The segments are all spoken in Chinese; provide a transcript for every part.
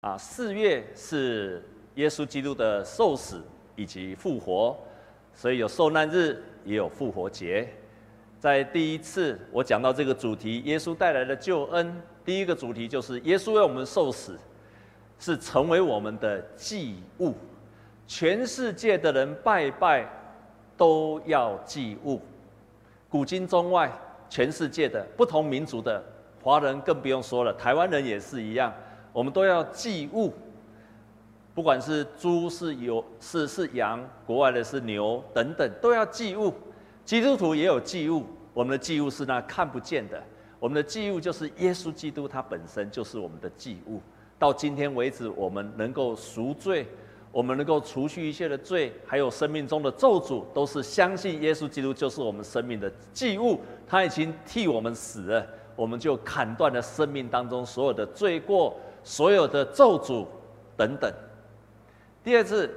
啊，四月是耶稣基督的受死以及复活，所以有受难日，也有复活节。在第一次我讲到这个主题，耶稣带来的救恩，第一个主题就是耶稣为我们受死，是成为我们的祭物。全世界的人拜拜都要祭物，古今中外，全世界的不同民族的华人更不用说了，台湾人也是一样，我们都要祭物，不管是猪是有是是羊，国外的是牛等等，都要祭物。基督徒也有祭物，我们的祭物是那看不见的，我们的祭物就是耶稣基督，他本身就是我们的祭物。到今天为止，我们能够赎罪。我们能够除去一切的罪，还有生命中的咒诅，都是相信耶稣基督就是我们生命的祭物，他已经替我们死了，我们就砍断了生命当中所有的罪过、所有的咒诅等等。第二次，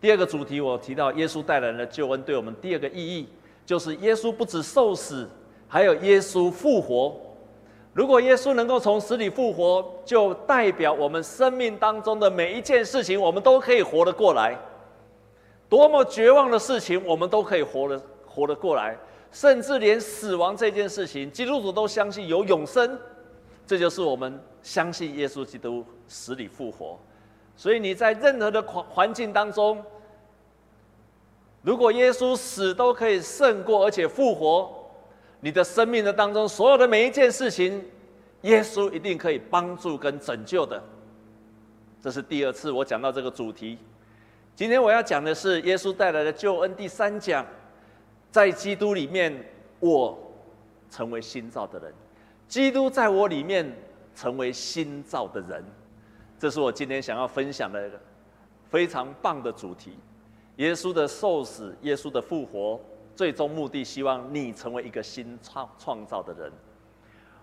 第二个主题，我提到耶稣带来的救恩，对我们第二个意义，就是耶稣不止受死，还有耶稣复活。如果耶稣能够从死里复活，就代表我们生命当中的每一件事情，我们都可以活得过来。多么绝望的事情，我们都可以活得活得过来。甚至连死亡这件事情，基督徒都相信有永生。这就是我们相信耶稣基督死里复活。所以你在任何的环环境当中，如果耶稣死都可以胜过，而且复活。你的生命的当中，所有的每一件事情，耶稣一定可以帮助跟拯救的。这是第二次我讲到这个主题。今天我要讲的是耶稣带来的救恩第三讲，在基督里面，我成为新造的人；基督在我里面成为新造的人。这是我今天想要分享的非常棒的主题：耶稣的受死，耶稣的复活。最终目的，希望你成为一个新创创造的人。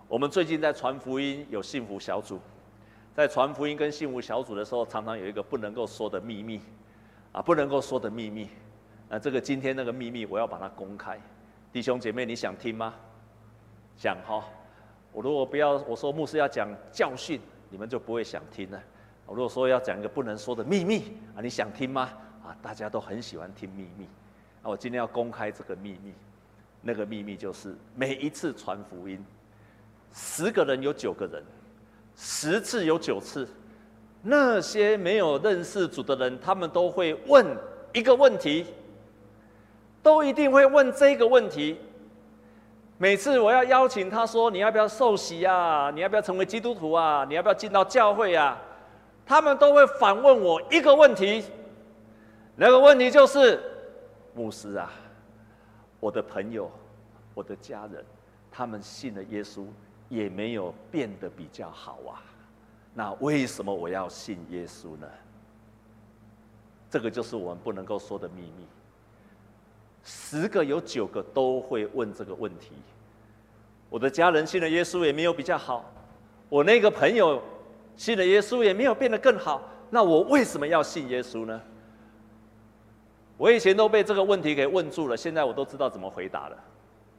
我们最近在传福音，有幸福小组，在传福音跟幸福小组的时候，常常有一个不能够说的秘密，啊，不能够说的秘密。那这个今天那个秘密，我要把它公开。弟兄姐妹，你想听吗？想哈。我如果不要，我说牧师要讲教训，你们就不会想听了。我如果说要讲一个不能说的秘密，啊，你想听吗？啊，大家都很喜欢听秘密。那我今天要公开这个秘密，那个秘密就是每一次传福音，十个人有九个人，十次有九次，那些没有认识主的人，他们都会问一个问题，都一定会问这个问题。每次我要邀请他说：“你要不要受洗啊？你要不要成为基督徒啊？你要不要进到教会啊？”他们都会反问我一个问题，那个问题就是。牧师啊，我的朋友，我的家人，他们信了耶稣，也没有变得比较好啊。那为什么我要信耶稣呢？这个就是我们不能够说的秘密。十个有九个都会问这个问题。我的家人信了耶稣，也没有比较好。我那个朋友信了耶稣，也没有变得更好。那我为什么要信耶稣呢？我以前都被这个问题给问住了，现在我都知道怎么回答了。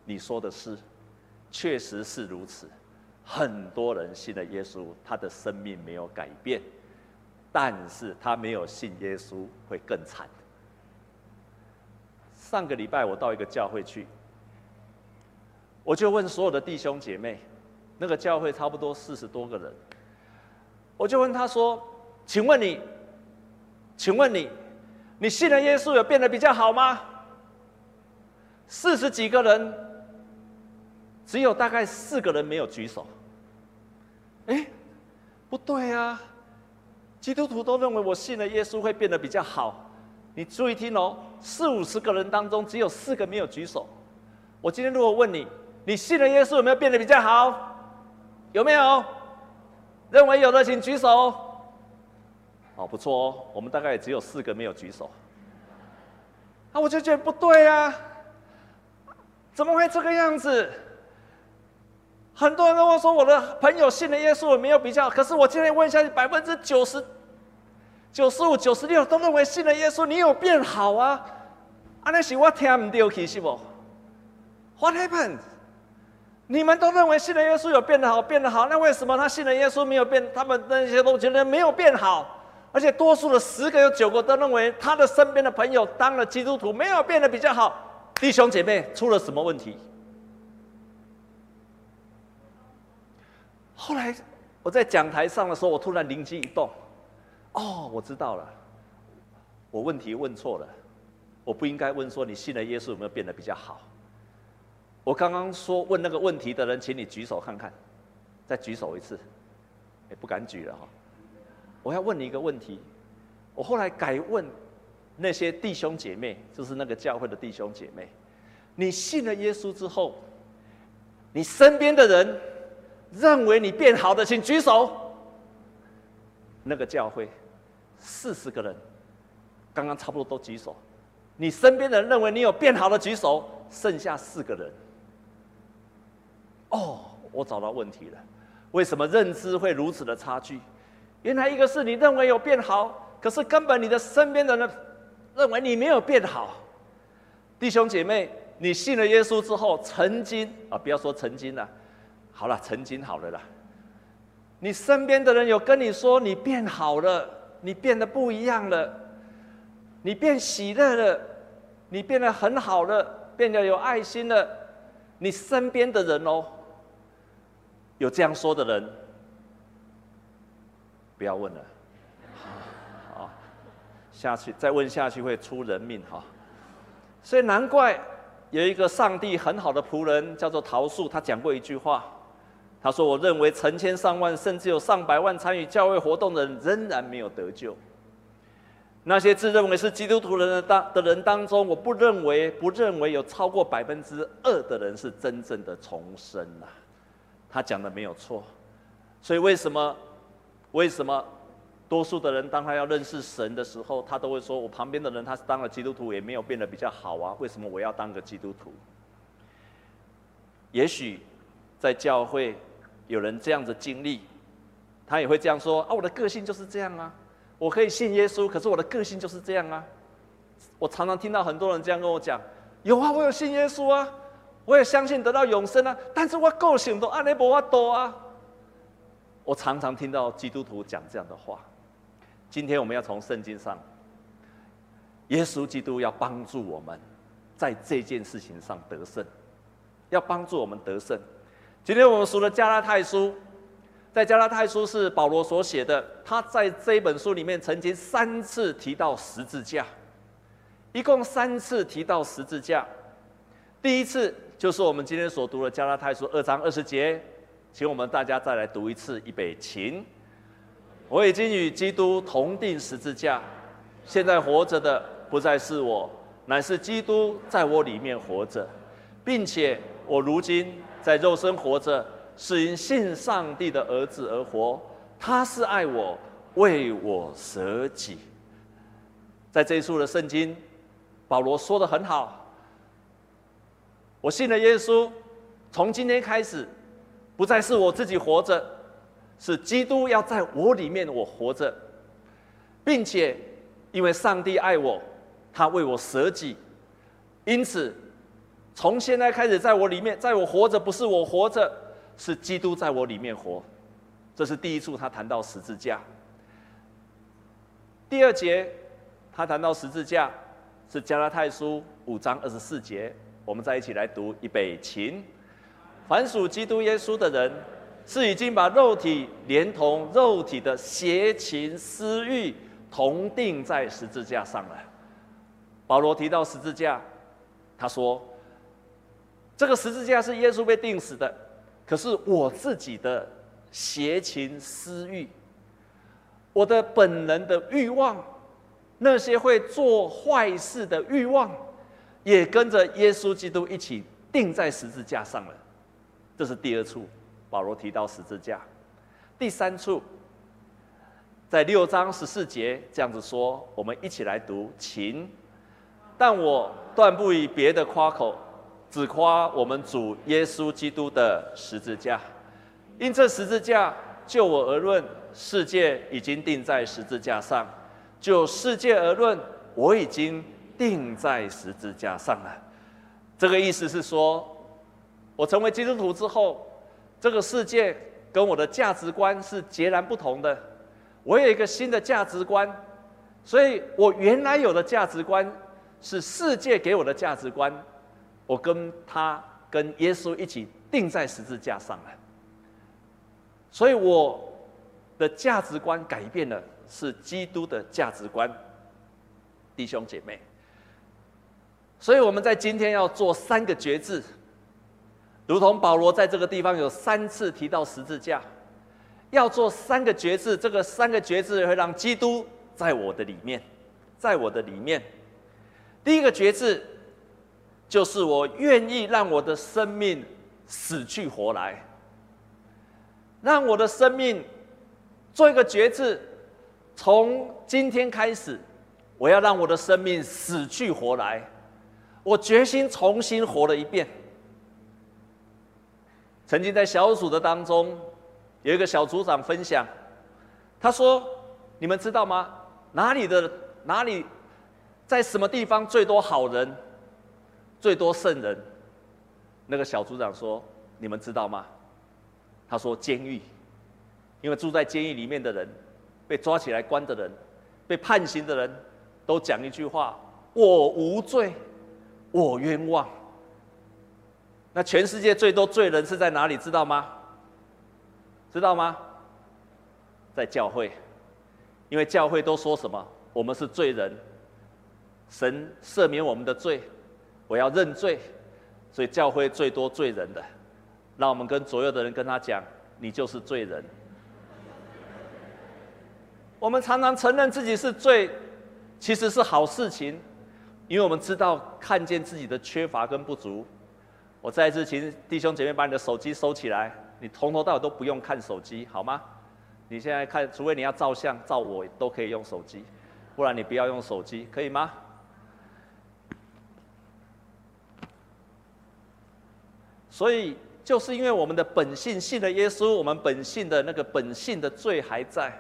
你说的是，确实是如此。很多人信了耶稣，他的生命没有改变，但是他没有信耶稣会更惨。上个礼拜我到一个教会去，我就问所有的弟兄姐妹，那个教会差不多四十多个人，我就问他说：“请问你，请问你。”你信了耶稣有变得比较好吗？四十几个人，只有大概四个人没有举手。哎，不对啊！基督徒都认为我信了耶稣会变得比较好。你注意听哦，四五十个人当中只有四个没有举手。我今天如果问你，你信了耶稣有没有变得比较好？有没有？认为有的请举手。哦，不错哦，我们大概也只有四个没有举手。那我就觉得不对啊，怎么会这个样子？很多人跟我说，我的朋友信了耶稣，没有比较。可是我今天问一下，百分之九十、九十五、九十六都认为信了耶稣，你有变好啊？啊，那是我听不到，其实不？What happened？你们都认为信了耶稣有变得好，变得好，那为什么他信了耶稣没有变？他们那些都觉得没有变好，而且多数的十个有九个都认为他的身边的朋友当了基督徒没有变得比较好。弟兄姐妹，出了什么问题？后来我在讲台上的时候，我突然灵机一动，哦，我知道了，我问题问错了，我不应该问说你信了耶稣有没有变得比较好。我刚刚说问那个问题的人，请你举手看看，再举手一次，也不敢举了哈。我要问你一个问题，我后来改问那些弟兄姐妹，就是那个教会的弟兄姐妹，你信了耶稣之后，你身边的人认为你变好的，请举手。那个教会四十个人，刚刚差不多都举手。你身边的人认为你有变好的举手，剩下四个人。哦，我找到问题了，为什么认知会如此的差距？原来一个是你认为有变好，可是根本你的身边的人认为你没有变好。弟兄姐妹，你信了耶稣之后，曾经啊，不要说曾经了，好了，曾经好了啦。你身边的人有跟你说你变好了，你变得不一样了，你变喜乐了，你变得很好了，变得有爱心了，你身边的人哦。有这样说的人，不要问了，好，下去再问下去会出人命哈。所以难怪有一个上帝很好的仆人叫做桃树，他讲过一句话，他说：“我认为成千上万甚至有上百万参与教会活动的人仍然没有得救。那些自认为是基督徒人的当的人当中，我不认为不认为有超过百分之二的人是真正的重生啊。”他讲的没有错，所以为什么？为什么多数的人当他要认识神的时候，他都会说：“我旁边的人他是当了基督徒，也没有变得比较好啊，为什么我要当个基督徒？”也许在教会有人这样子经历，他也会这样说：“啊，我的个性就是这样啊，我可以信耶稣，可是我的个性就是这样啊。”我常常听到很多人这样跟我讲：“有啊，我有信耶稣啊。”我也相信得到永生啊，但是我个性都按呢无法度啊。我常常听到基督徒讲这样的话。今天我们要从圣经上，耶稣基督要帮助我们在这件事情上得胜，要帮助我们得胜。今天我们读了加拉太书，在加拉太书是保罗所写的，他在这一本书里面曾经三次提到十字架，一共三次提到十字架。第一次。就是我们今天所读的《加拉太书》二章二十节，请我们大家再来读一次，预备起。我已经与基督同钉十字架，现在活着的不再是我，乃是基督在我里面活着，并且我如今在肉身活着，是因信上帝的儿子而活。他是爱我，为我舍己。在这一处的圣经，保罗说得很好。我信了耶稣，从今天开始，不再是我自己活着，是基督要在我里面我活着，并且因为上帝爱我，他为我舍己，因此从现在开始，在我里面，在我活着，不是我活着，是基督在我里面活。这是第一处他谈到十字架。第二节他谈到十字架，是加拉太书五章二十四节。我们再一起来读预备琴。凡属基督耶稣的人，是已经把肉体连同肉体的邪情私欲同钉在十字架上了。保罗提到十字架，他说：“这个十字架是耶稣被钉死的，可是我自己的邪情私欲，我的本能的欲望，那些会做坏事的欲望。”也跟着耶稣基督一起钉在十字架上了，这是第二处，保罗提到十字架。第三处，在六章十四节这样子说，我们一起来读：请，但我断不以别的夸口，只夸我们主耶稣基督的十字架。因这十字架，就我而论，世界已经钉在十字架上；就世界而论，我已经。钉在十字架上了，这个意思是说，我成为基督徒之后，这个世界跟我的价值观是截然不同的。我有一个新的价值观，所以我原来有的价值观是世界给我的价值观，我跟他跟耶稣一起钉在十字架上了。所以我的价值观改变了，是基督的价值观，弟兄姐妹。所以我们在今天要做三个决志。如同保罗在这个地方有三次提到十字架，要做三个决志，这个三个决志会让基督在我的里面，在我的里面。第一个决志就是我愿意让我的生命死去活来，让我的生命做一个决志，从今天开始，我要让我的生命死去活来，我决心重新活了一遍。曾经在小组的当中，有一个小组长分享，他说：“你们知道吗？哪里的哪里，在什么地方最多好人，最多圣人？”那个小组长说：“你们知道吗？”他说：“监狱，因为住在监狱里面的人，被抓起来关的人，被判刑的人，都讲一句话：我无罪，我冤枉。”那全世界最多罪人是在哪里？知道吗？知道吗？在教会，因为教会都说什么？我们是罪人，神赦免我们的罪，我要认罪，所以教会最多罪人的。让我们跟左右的人跟他讲：你就是罪人。我们常常承认自己是罪，其实是好事情，因为我们知道看见自己的缺乏跟不足。我再一次请弟兄姐妹把你的手机收起来，你从头到尾都不用看手机，好吗？你现在看，除非你要照相，照我都可以用手机，不然你不要用手机，可以吗？所以，就是因为我们的本性信了耶稣，我们本性的那个本性的罪还在，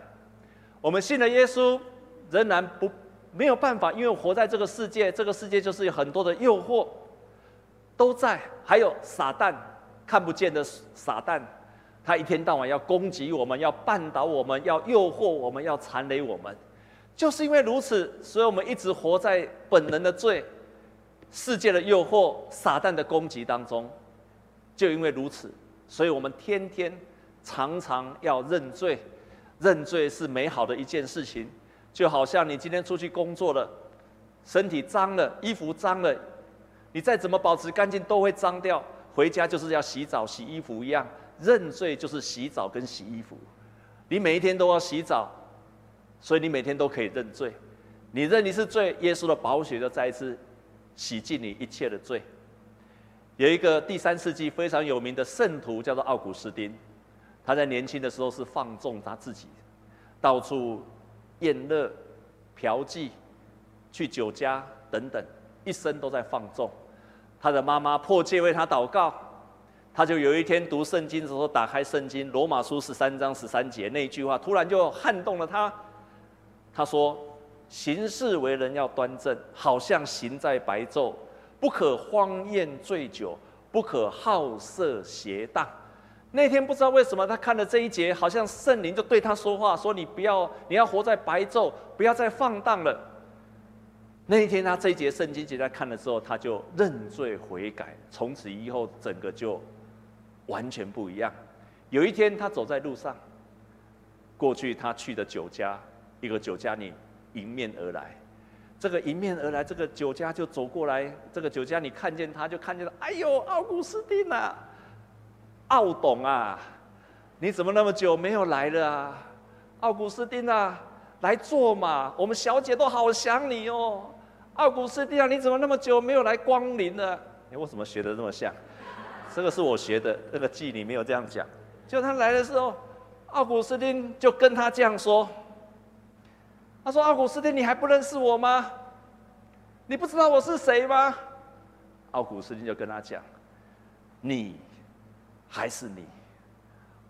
我们信了耶稣，仍然不没有办法，因为活在这个世界，这个世界就是有很多的诱惑。都在，还有撒旦，看不见的撒旦，他一天到晚要攻击我们，要绊倒我们，要诱惑我们，要残累我们。就是因为如此，所以我们一直活在本能的罪、世界的诱惑、撒旦的攻击当中。就因为如此，所以我们天天常常要认罪。认罪是美好的一件事情，就好像你今天出去工作了，身体脏了，衣服脏了。你再怎么保持干净，都会脏掉。回家就是要洗澡、洗衣服一样，认罪就是洗澡跟洗衣服。你每一天都要洗澡，所以你每天都可以认罪。你认你是罪，耶稣的宝血就再一次洗净你一切的罪。有一个第三世纪非常有名的圣徒叫做奥古斯丁，他在年轻的时候是放纵他自己，到处宴乐、嫖妓、去酒家等等，一生都在放纵。他的妈妈迫切为他祷告，他就有一天读圣经的时候，打开圣经罗马书十三章十三节那一句话，突然就撼动了他。他说：“行事为人要端正，好像行在白昼，不可荒宴醉酒，不可好色邪荡。”那天不知道为什么，他看了这一节，好像圣灵就对他说话，说：“你不要，你要活在白昼，不要再放荡了。”那一天，他这一节圣经节在看了之后，他就认罪悔改，从此以后整个就完全不一样。有一天，他走在路上，过去他去的酒家，一个酒家女迎面而来，这个迎面而来，这个酒家就走过来，这个酒家你看见他就看见了，哎呦，奥古斯丁啊，奥董啊，你怎么那么久没有来了啊？奥古斯丁啊，来坐嘛，我们小姐都好想你哦。奥古斯丁啊，你怎么那么久没有来光临呢？你为什么学的这么像？这个是我学的，那个记里没有这样讲。就他来的时候，奥古斯丁就跟他这样说：“他说，奥古斯丁，你还不认识我吗？你不知道我是谁吗？”奥古斯丁就跟他讲：“你还是你，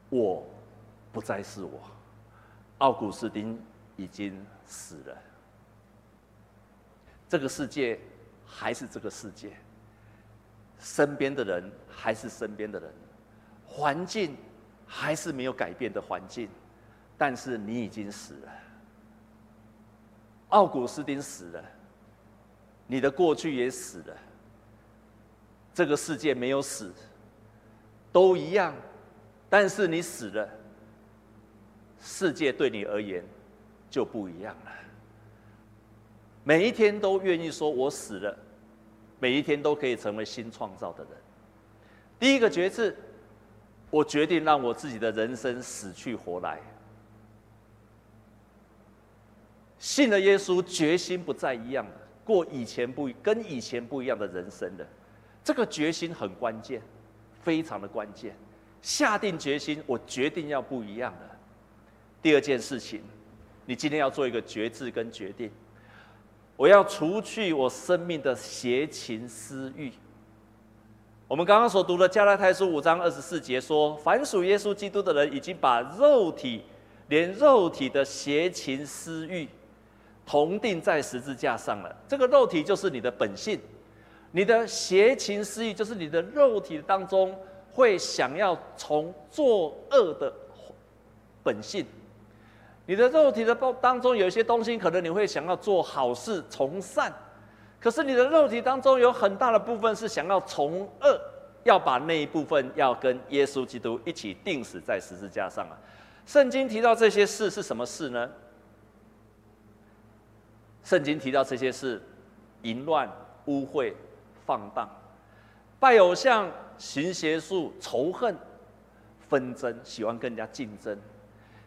我不再是我。奥古斯丁已经死了。”这个世界还是这个世界，身边的人还是身边的人，环境还是没有改变的环境，但是你已经死了。奥古斯丁死了，你的过去也死了。这个世界没有死，都一样，但是你死了，世界对你而言就不一样了。每一天都愿意说“我死了”，每一天都可以成为新创造的人。第一个决志，我决定让我自己的人生死去活来。信了耶稣，决心不再一样了，过以前不跟以前不一样的人生了。这个决心很关键，非常的关键。下定决心，我决定要不一样了。第二件事情，你今天要做一个决志跟决定，我要除去我生命的邪情私欲。我们刚刚所读的加拉太书五章二十四节说，凡属耶稣基督的人，已经把肉体连肉体的邪情私欲同钉在十字架上了。这个肉体就是你的本性。你的邪情私欲，就是你的肉体当中会想要从作恶的本性。你的肉体的当中有一些东西，可能你会想要做好事、从善，可是你的肉体当中有很大的部分是想要从恶，要把那一部分要跟耶稣基督一起钉死在十字架上啊。圣经提到这些事是什么事呢？圣经提到这些是，淫乱、污秽。放荡、拜偶像、行邪术、仇恨、纷争，喜欢跟人家竞争、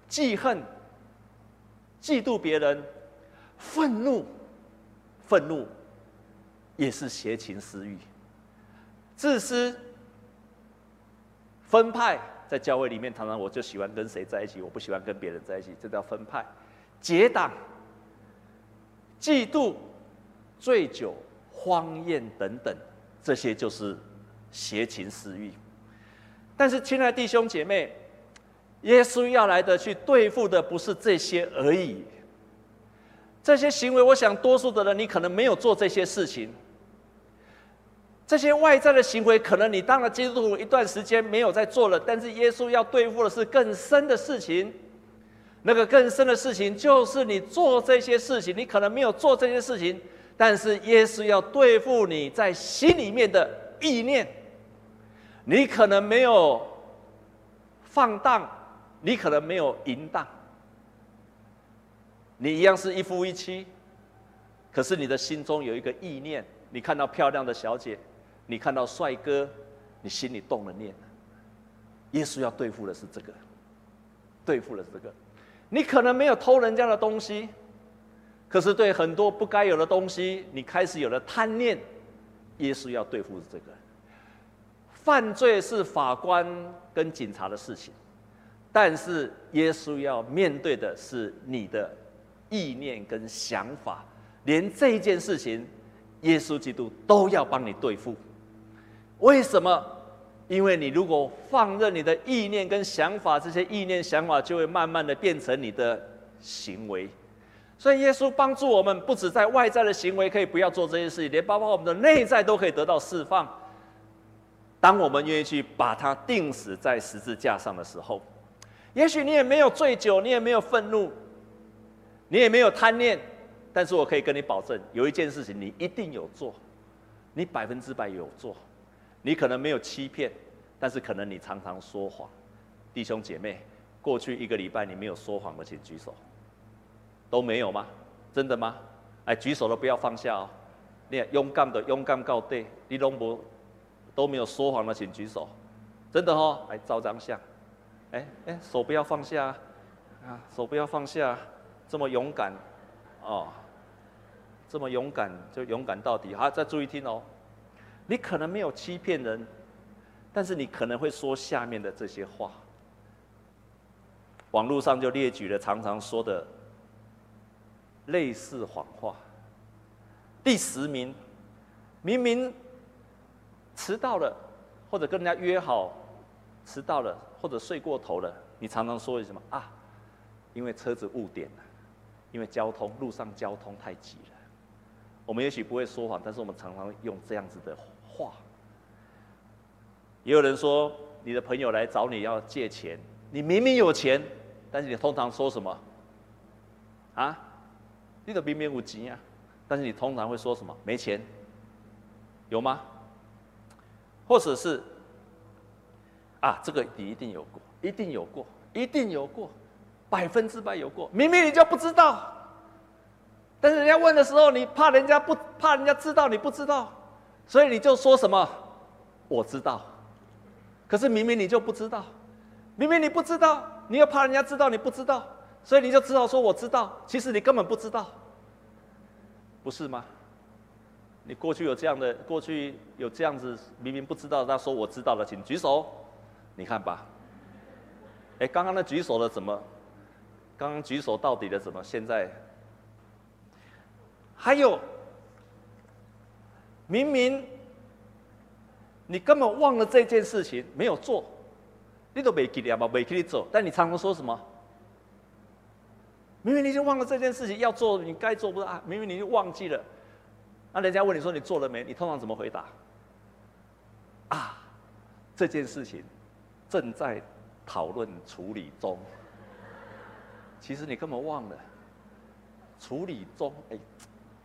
记恨、嫉妒别人、愤怒、愤怒也是邪情私欲、自私、分派。在教会里面，常常我就喜欢跟谁在一起，我不喜欢跟别人在一起，这叫分派、结党、嫉妒、醉酒。荒宴等等，这些就是邪情私欲。但是，亲爱的弟兄姐妹，耶稣要来的去对付的不是这些而已。这些行为，我想多数的人你可能没有做这些事情。这些外在的行为，可能你当了基督徒一段时间没有再做了。但是，耶稣要对付的是更深的事情。那个更深的事情，就是你做这些事情，你可能没有做这些事情。但是耶稣要对付你在心里面的意念，你可能没有放荡，你可能没有淫荡，你一样是一夫一妻，可是你的心中有一个意念，你看到漂亮的小姐，你看到帅哥，你心里动了念。耶稣要对付的是这个，对付的是这个，你可能没有偷人家的东西。可是，对很多不该有的东西，你开始有了贪念。耶稣要对付这个犯罪是法官跟警察的事情，但是耶稣要面对的是你的意念跟想法，连这件事情，耶稣基督都要帮你对付。为什么？因为你如果放任你的意念跟想法，这些意念想法就会慢慢的变成你的行为。所以耶稣帮助我们，不止在外在的行为可以不要做这些事情，连包括我们的内在都可以得到释放。当我们愿意去把它钉死在十字架上的时候，也许你也没有醉酒，你也没有愤怒，你也没有贪念，但是我可以跟你保证，有一件事情你一定有做，你百分之百有做。你可能没有欺骗，但是可能你常常说谎。弟兄姐妹，过去一个礼拜你没有说谎的，请举手。都没有吗？真的吗？哎，举手的不要放下哦。你勇敢的勇敢告对，你都不都没有说谎的，请举手。真的哦，来照张相。哎哎，手不要放下啊，手不要放下，这么勇敢哦，这么勇敢就勇敢到底。好，再注意听哦。你可能没有欺骗人，但是你可能会说下面的这些话。网络上就列举了常常说的。类似谎话。第十名，明明迟到了，或者跟人家约好迟到了，或者睡过头了，你常常说什么啊？因为车子误点了，因为交通路上交通太挤了。我们也许不会说谎，但是我们常常用这样子的话。也有人说，你的朋友来找你要借钱，你明明有钱，但是你通常说什么？啊？你的明明无钱啊，但是你通常会说什么？没钱，有吗？或者是啊，这个你一定有过，一定有过，一定有过，百分之百有过。明明你就不知道，但是人家问的时候，你怕人家不怕人家知道你不知道，所以你就说什么？我知道。可是明明你就不知道，明明你不知道，你又怕人家知道你不知道，所以你就只好说我知道。其实你根本不知道，不是吗？你过去有这样的，过去有这样子，明明不知道，他说我知道了，请举手。你看吧，哎，刚刚那举手的怎么？刚刚举手到底的怎么？现在还有，明明。你根本忘了这件事情没有做，你都没记得嘛，没给你做。但你常常说什么？明明你已经忘了这件事情要做，你该做不是啊？明明你就忘记了，那人家问你说你做了没？你通常怎么回答？啊，这件事情正在讨论处理中。其实你根本忘了，处理中，哎，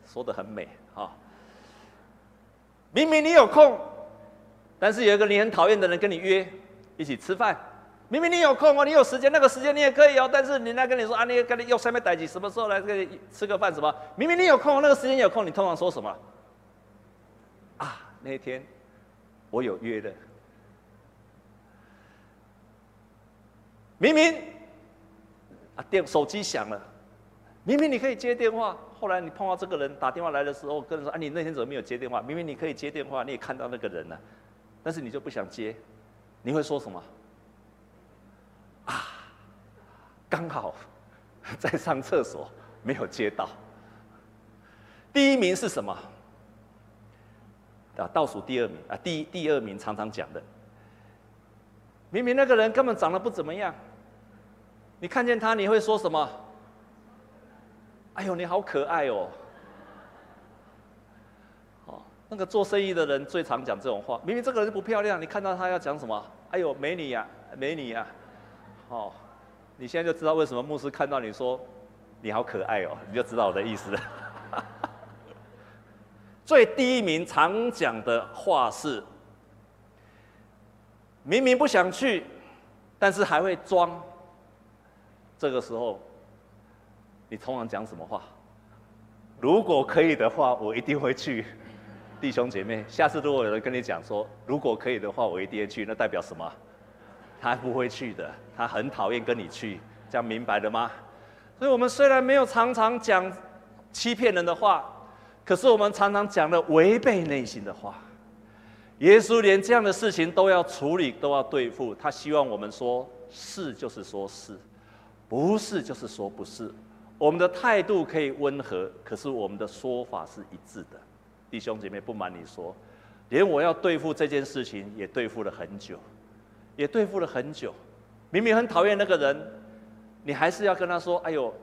说的很美啊。明明你有空。但是有一个你很讨厌的人跟你约一起吃饭，明明你有空哦，你有时间，那个时间你也可以哦。但是人家跟你说啊，你跟你又下面待机，什么时候来跟你吃个饭？什么？明明你有空，那个时间有空，你通常说什么？啊，那一天我有约的。明明啊，电手机响了，明明你可以接电话，后来你碰到这个人打电话来的时候，跟人说啊，你那天怎么没有接电话？明明你可以接电话，你也看到那个人了。但是你就不想接，你会说什么？啊，刚好在上厕所，没有接到。第一名是什么？啊，倒数第二名啊，第第二名常常讲的，明明那个人根本长得不怎么样，你看见他你会说什么？哎呦，你好可爱哦。哦那个做生意的人最常讲这种话，明明这个人不漂亮，你看到他要讲什么？哎呦，美女呀，美女呀！哦，你现在就知道为什么牧师看到你说你好可爱哦，你就知道我的意思了。最第一名常讲的话是：明明不想去，但是还会装。这个时候，你通常讲什么话？如果可以的话，我一定会去。弟兄姐妹，下次如果有人跟你讲说，如果可以的话，我一定会去，那代表什么？他不会去的，他很讨厌跟你去，这样明白了吗？所以，我们虽然没有常常讲欺骗人的话，可是我们常常讲了违背内心的话。耶稣连这样的事情都要处理，都要对付，他希望我们说是就是说是，不是就是说不是。我们的态度可以温和，可是我们的说法是一致的。弟兄姐妹，不瞒你说，连我要对付这件事情也对付了很久，也对付了很久。明明很讨厌那个人，你还是要跟他说：“哎呦，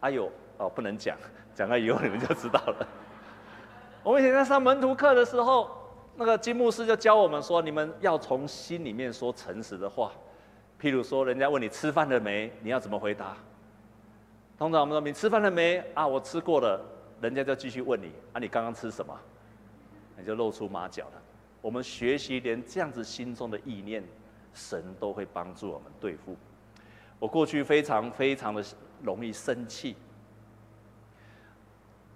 哎呦，哦，不能讲，讲了以后你们就知道了。”我们以前在上门徒课的时候，那个金牧师就教我们说：“你们要从心里面说诚实的话。譬如说，人家问你吃饭了没，你要怎么回答？通常我们说：你吃饭了没？啊，我吃过了。”人家就继续问你啊，你刚刚吃什么？你就露出马脚了。我们学习连这样子心中的意念，神都会帮助我们对付。我过去非常非常的容易生气，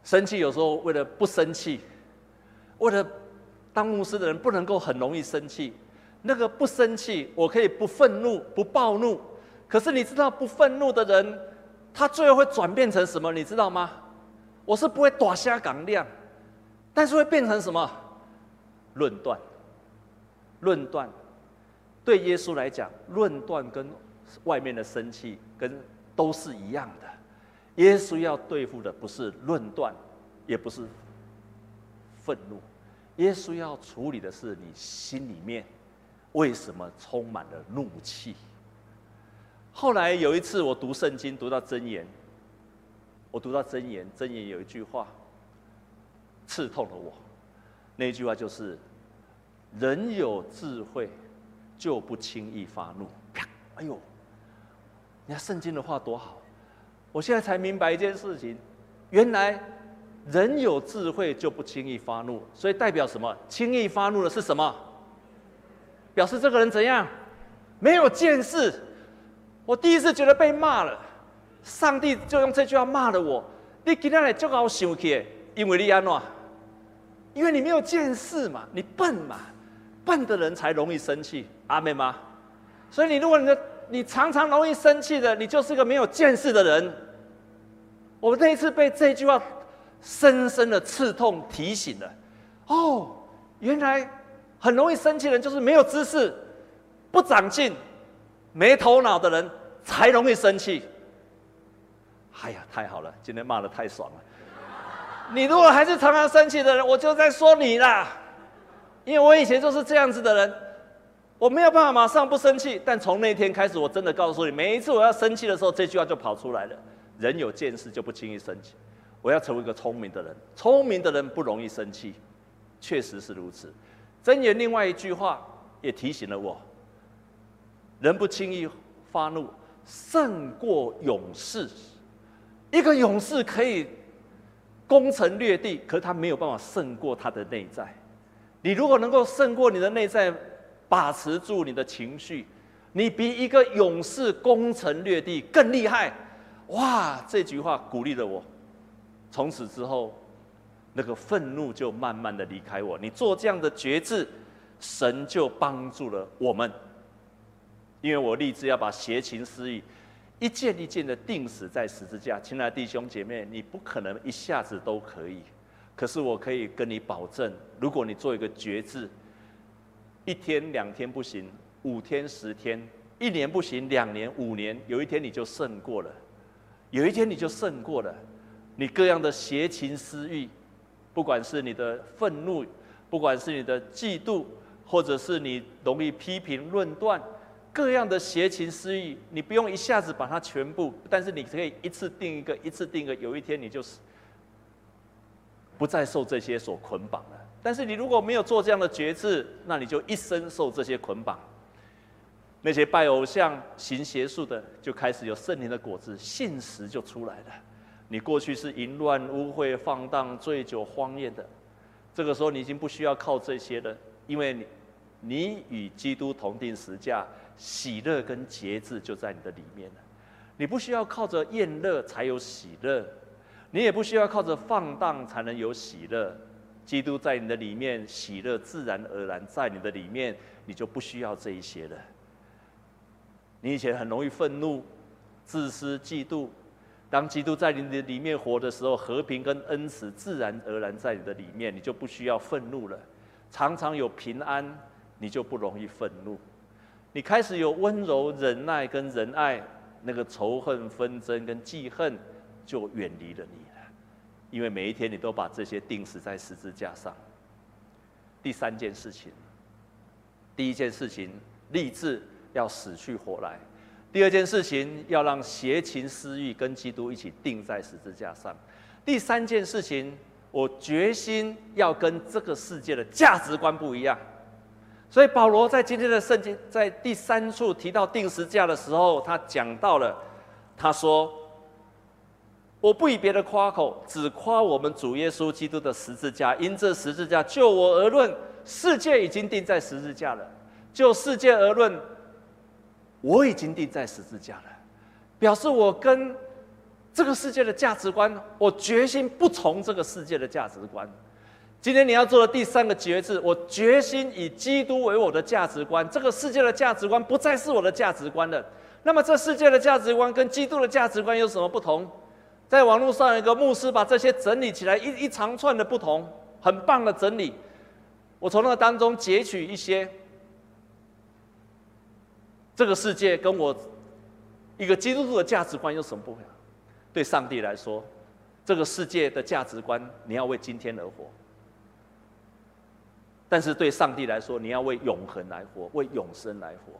生气有时候为了不生气，为了当牧师的人不能够很容易生气。那个不生气，我可以不愤怒、不暴怒。可是你知道不愤怒的人，他最后会转变成什么？你知道吗？我是不会大声讲亮，但是会变成什么？论断。论断，对耶稣来讲，论断跟外面的生气跟都是一样的。耶稣要对付的不是论断，也不是愤怒，耶稣要处理的是你心里面为什么充满了怒气。后来有一次我读圣经，读到箴言。我读到箴言，箴言有一句话刺痛了我。那句话就是：人有智慧，就不轻易发怒。啪！哎呦，你看圣经的话多好！我现在才明白一件事情，原来人有智慧就不轻易发怒，所以代表什么？轻易发怒的是什么？表示这个人怎样？没有见识。我第一次觉得被骂了，上帝就用这句话骂了我。你今天来就把我生气，因为你安怎？因为你没有见识嘛，你笨嘛，笨的人才容易生气，阿妹吗？所以你如果你的你常常容易生气的，你就是个没有见识的人。我那一次被这句话深深的刺痛提醒了，哦，原来很容易生气的人就是没有知识、不长进、没头脑的人才容易生气。哎呀，太好了！今天骂的太爽了。你如果还是常常生气的人，我就在说你啦。因为我以前就是这样子的人，我没有办法马上不生气。但从那天开始，我真的告诉你，每一次我要生气的时候，这句话就跑出来了：人有见识就不轻易生气。我要成为一个聪明的人，聪明的人不容易生气，确实是如此。箴言另外一句话也提醒了我：人不轻易发怒，胜过勇士。一个勇士可以攻城略地，可是他没有办法胜过他的内在。你如果能够胜过你的内在，把持住你的情绪，你比一个勇士攻城略地更厉害。哇！这句话鼓励了我。从此之后，那个愤怒就慢慢的离开我。你做这样的决志，神就帮助了我们。因为我立志要把邪情私欲。一件一件的钉死在十字架，亲爱的弟兄姐妹，你不可能一下子都可以，可是我可以跟你保证，如果你做一个决志，一天两天不行，五天十天，一年不行，两年五年，有一天你就胜过了，有一天你就胜过了，你各样的邪情私欲，不管是你的愤怒，不管是你的嫉妒，或者是你容易批评论断。各样的邪情私欲，你不用一下子把它全部，但是你可以一次定一个，一次定一个，有一天你就是不再受这些所捆绑了。但是你如果没有做这样的决志，那你就一生受这些捆绑。那些拜偶像、行邪术的，就开始有圣灵的果子，信实就出来了。你过去是淫乱、污秽、放荡、醉酒、荒宴的，这个时候你已经不需要靠这些了，因为你你与基督同钉十架。喜乐跟节制就在你的里面了，你不需要靠着宴乐才有喜乐，你也不需要靠着放荡才能有喜乐。基督在你的里面，喜乐自然而然在你的里面，你就不需要这一些了。你以前很容易愤怒、自私、嫉妒，当基督在你的里面活的时候，和平跟恩慈自然而然在你的里面，你就不需要愤怒了。常常有平安，你就不容易愤怒。你开始有温柔、忍耐跟仁爱，那个仇恨、纷争跟记恨就远离了你了，因为每一天你都把这些钉死在十字架上。第三件事情，第一件事情立志要死去活来；第二件事情要让邪情私欲跟基督一起钉在十字架上；第三件事情，我决心要跟这个世界的价值观不一样。所以保罗在今天的圣经在第三处提到钉十字架的时候，他讲到了，他说：“我不以别的夸口，只夸我们主耶稣基督的十字架。因这十字架，就我而论，世界已经定在十字架了；就世界而论，我已经定在十字架了。表示我跟这个世界的价值观，我决心不从这个世界的价值观。”今天你要做的第三个决志，我决心以基督为我的价值观，这个世界的价值观不再是我的价值观了。那么，这世界的价值观跟基督的价值观有什么不同？在网络上一个牧师把这些整理起来，一一长串的不同，很棒的整理。我从那个当中截取一些，这个世界跟我一个基督徒的价值观有什么不同？对上帝来说，这个世界的价值观，你要为今天而活。但是对上帝来说，你要为永恒来活，为永生来活。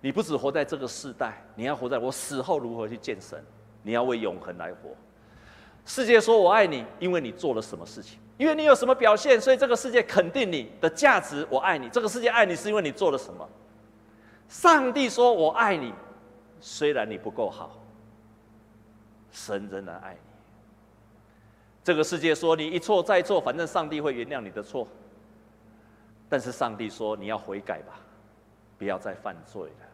你不只活在这个世代，你要活在我死后如何去见神。你要为永恒来活。世界说我爱你，因为你做了什么事情，因为你有什么表现，所以这个世界肯定你的价值。我爱你，这个世界爱你是因为你做了什么。上帝说我爱你，虽然你不够好，神仍然爱你。这个世界说你一错再错，反正上帝会原谅你的错。但是上帝说你要悔改吧，不要再犯罪了。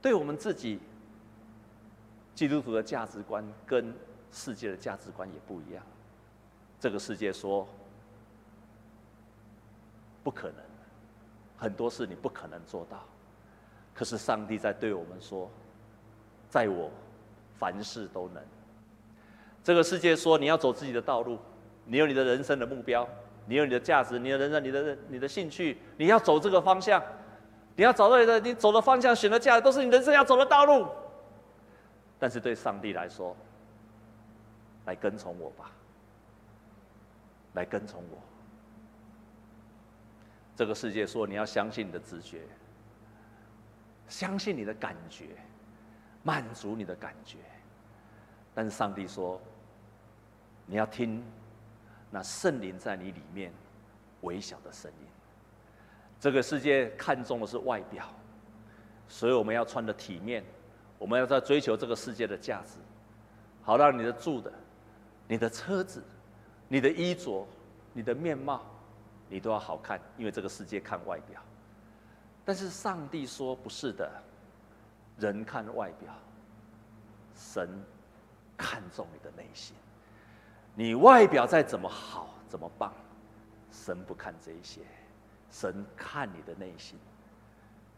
对我们自己。基督徒的价值观跟世界的价值观也不一样。这个世界说不可能，很多事你不可能做到。可是上帝在对我们说，在我凡事都能。这个世界说你要走自己的道路，你有你的人生的目标，你有你的价值，你的人生，你的你的兴趣，你要走这个方向，你要找到你的你走的方向，选的价值都是你人生要走的道路。但是对上帝来说，来跟从我吧，来跟从我。这个世界说你要相信你的直觉，相信你的感觉，满足你的感觉。但是上帝说，你要听那圣灵在你里面微小的声音。这个世界看重的是外表，所以我们要穿得体面。我们要在追求这个世界的价值，好让你的住的、你的车子、你的衣着、你的面貌，你都要好看，因为这个世界看外表。但是上帝说不是的，人看外表，神看重你的内心。你外表再怎么好、怎么棒，神不看这些，神看你的内心，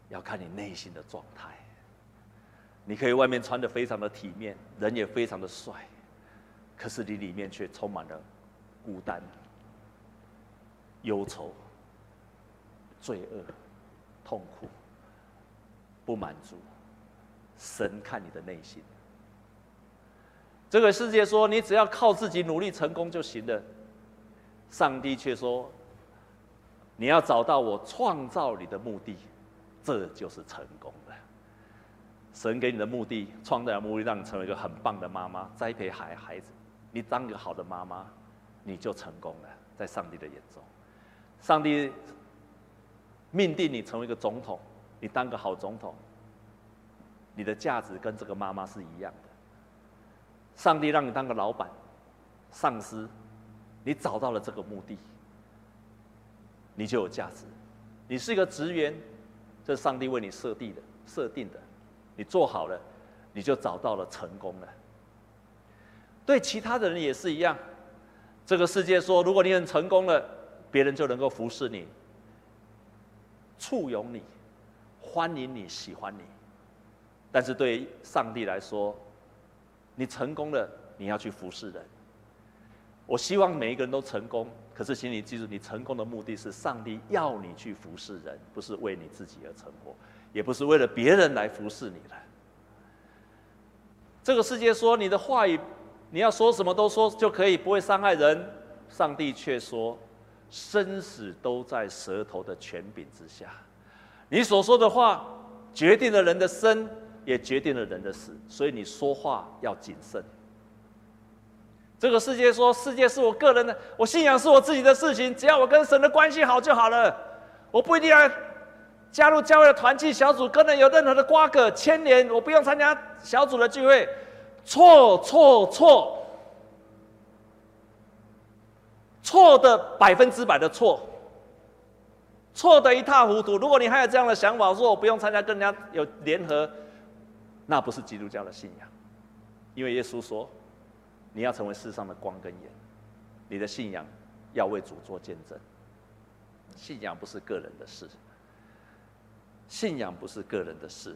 要看你内心的状态。你可以外面穿得非常的体面，人也非常的帅，可是你里面却充满了孤单、忧愁、罪恶、痛苦、不满足。神看你的内心。这个世界说你只要靠自己努力成功就行了，上帝却说你要找到我创造你的目的，这就是成功的。神给你的目的，创造的目的，让你成为一个很棒的妈妈，栽培孩孩子。你当一个好的妈妈，你就成功了，在上帝的眼中。上帝命定你成为一个总统，你当个好总统，你的价值跟这个妈妈是一样的。上帝让你当个老板、上司，你找到了这个目的，你就有价值。你是一个职员，这是上帝为你设定的，设定的。你做好了，你就找到了成功了。对其他的人也是一样。这个世界说，如果你很成功了，别人就能够服侍你、簇拥你、欢迎你、喜欢你。但是对上帝来说，你成功了，你要去服侍人。我希望每一个人都成功，可是请你记住，你成功的目的是上帝要你去服侍人，不是为你自己而成功。也不是为了别人来服侍你的。这个世界说你的话语，你要说什么都说就可以，不会伤害人。上帝却说，生死都在舌头的权柄之下。你所说的话，决定了人的生，也决定了人的死。所以你说话要谨慎。这个世界说，世界是我个人的，我信仰是我自己的事情，只要我跟神的关系好就好了，我不一定要。加入教会的团契小组，跟人有任何的瓜葛牵连，我不用参加小组的聚会。错错错，错的百分之百的错，错的一塌糊涂。如果你还有这样的想法，说我不用参加跟人家有联合，那不是基督教的信仰。因为耶稣说，你要成为世上的光跟盐，你的信仰要为主做见证。信仰不是个人的事。信仰不是个人的事。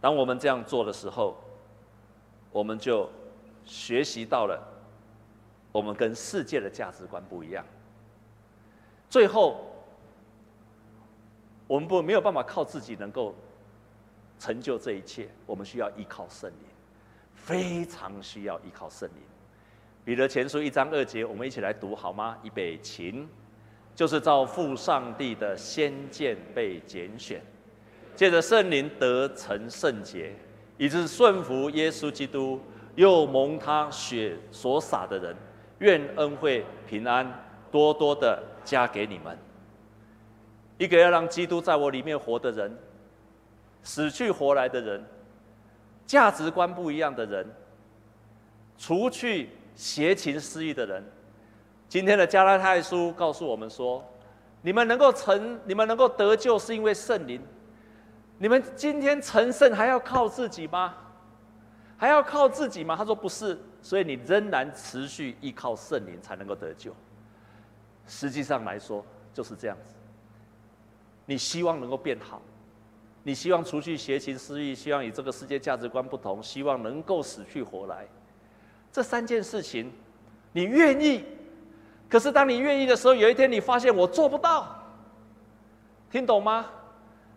当我们这样做的时候，我们就学习到了我们跟世界的价值观不一样。最后，我们不没有办法靠自己能够成就这一切，我们需要依靠圣灵，非常需要依靠圣灵。彼得前书一章二节，我们一起来读好吗？预备，请。就是照父上帝的先见被拣选，借着圣灵得成圣洁，以致顺服耶稣基督，又蒙他血所洒的人，愿恩惠平安多多的加给你们。一个要让基督在我里面活的人，死去活来的人，价值观不一样的人，除去邪情私欲的人。今天的加拉太书告诉我们说，你们能够成，你们能够得救，是因为圣灵。你们今天成圣还要靠自己吗？还要靠自己吗？他说不是，所以你仍然持续依靠圣灵才能够得救。实际上来说就是这样子。你希望能够变好，你希望除去邪情私欲，希望与这个世界价值观不同，希望能够死去活来。这三件事情，你愿意。可是当你愿意的时候，有一天你发现我做不到，听懂吗？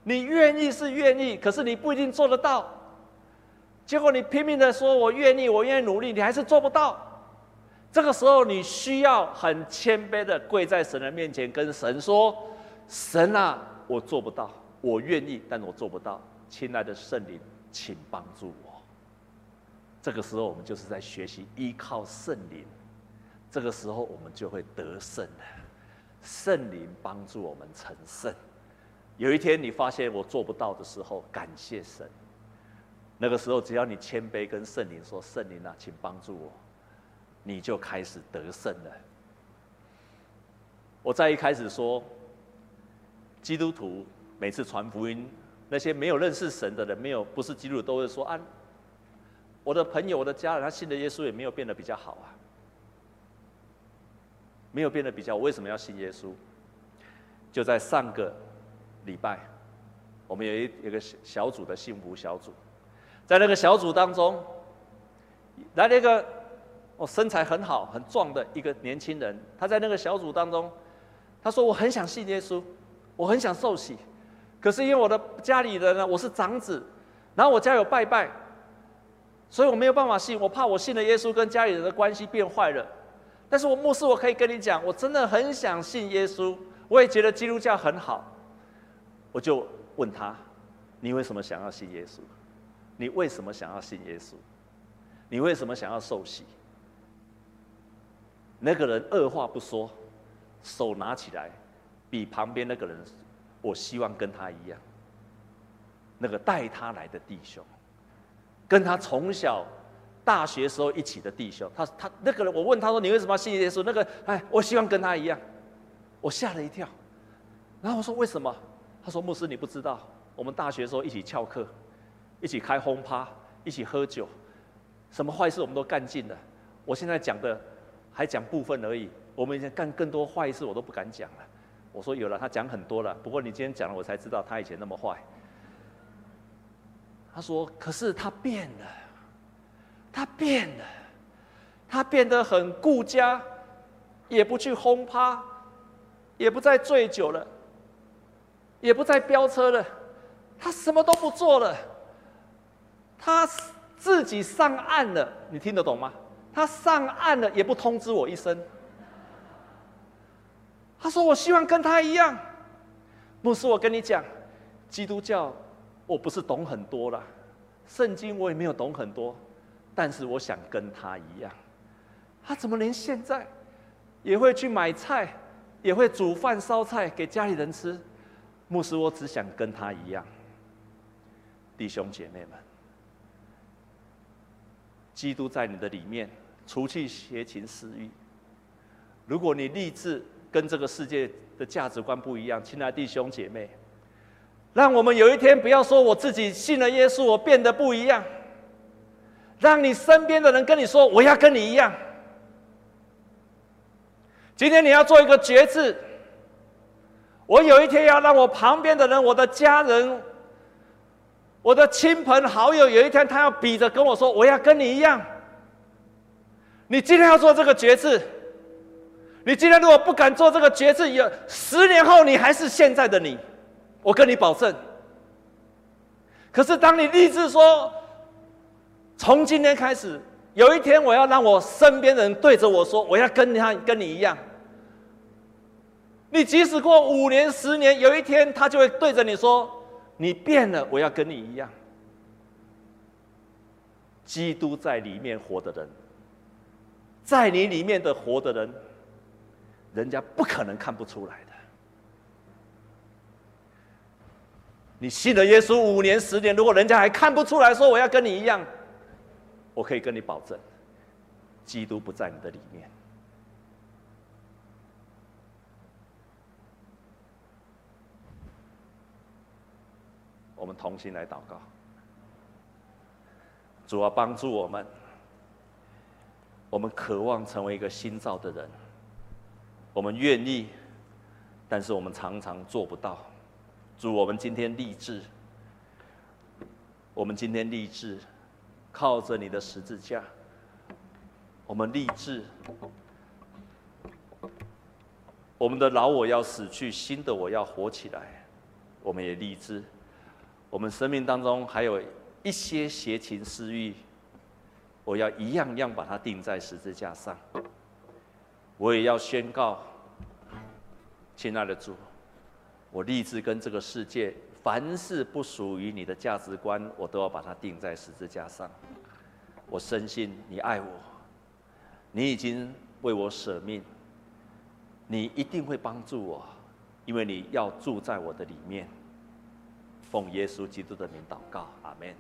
你愿意是愿意，可是你不一定做得到。结果你拼命的说“我愿意，我愿意努力”，你还是做不到。这个时候你需要很谦卑的跪在神的面前，跟神说：“神啊，我做不到，我愿意，但我做不到。亲爱的圣灵，请帮助我。”这个时候我们就是在学习依靠圣灵。这个时候我们就会得胜了。圣灵帮助我们成圣。有一天你发现我做不到的时候，感谢神。那个时候只要你谦卑跟圣灵说：“圣灵啊，请帮助我。”你就开始得胜了。我在一开始说，基督徒每次传福音，那些没有认识神的人，没有不是基督徒，都会说：“啊，我的朋友、我的家人，他信的耶稣也没有变得比较好啊，没有变得比较，我为什么要信耶稣？”就在上个。礼拜，我们有一一个小组的幸福小组，在那个小组当中，来了一个哦身材很好很壮的一个年轻人，他在那个小组当中，他说：“我很想信耶稣，我很想受洗，可是因为我的家里人呢，我是长子，然后我家有拜拜，所以我没有办法信，我怕我信了耶稣跟家里人的关系变坏了。但是我牧师，我可以跟你讲，我真的很想信耶稣，我也觉得基督教很好。”我就问他：“你为什么想要信耶稣？你为什么想要信耶稣？你为什么想要受洗？”那个人二话不说，手拿起来，比旁边那个人，我希望跟他一样。那个带他来的弟兄，跟他从小大学时候一起的弟兄，他他那个人，我问他说：“你为什么要信耶稣？”那个哎，我希望跟他一样。我吓了一跳，然后我说：“为什么？”他说：“牧师，你不知道，我们大学时候一起翘课，一起开轰趴，一起喝酒，什么坏事我们都干尽了。我现在讲的还讲部分而已，我们以前干更多坏事我都不敢讲了。”我说：“有了，他讲很多了，不过你今天讲了，我才知道他以前那么坏。”他说：“可是他变了，他变了，他变得很顾家，也不去轰趴，也不再醉酒了。”也不再飙车了，他什么都不做了，他自己上岸了，你听得懂吗？他上岸了也不通知我一声。他说：“我希望跟他一样。”牧师，我跟你讲，基督教我不是懂很多啦，圣经我也没有懂很多，但是我想跟他一样。他怎么连现在也会去买菜，也会煮饭烧菜给家里人吃？牧师，我只想跟他一样，弟兄姐妹们，基督在你的里面，除去邪情私欲。如果你立志跟这个世界的价值观不一样，亲爱的弟兄姐妹，让我们有一天不要说我自己信了耶稣，我变得不一样。让你身边的人跟你说，我要跟你一样。今天你要做一个决志。我有一天要让我旁边的人，我的家人，我的亲朋好友，有一天他要比着跟我说：“我要跟你一样。”你今天要做这个决志，你今天如果不敢做这个决志，有十年后你还是现在的你，我跟你保证。可是当你立志说，从今天开始，有一天我要让我身边的人对着我说：“我要跟他跟你一样。”你即使过五年、十年，有一天他就会对着你说：“你变了，我要跟你一样。”基督在里面活的人，在你里面的活的人，人家不可能看不出来的。你信了耶稣五年、十年，如果人家还看不出来，说我要跟你一样，我可以跟你保证，基督不在你的里面。我们同心来祷告，主啊，帮助我们，我们渴望成为一个新造的人，我们愿意，但是我们常常做不到。主，我们今天立志，我们今天立志，靠着你的十字架，我们立志，我们的老我要死去，新的我要活起来。我们也立志，我们生命当中还有一些邪情私欲，我要一样样把它钉在十字架上。我也要宣告，亲爱的主。我立志跟这个世界，凡是不属于你的价值观，我都要把它钉在十字架上。我深信你爱我，你已经为我舍命，你一定会帮助我，因为你要住在我的里面。奉耶稣基督的名祷告，阿门。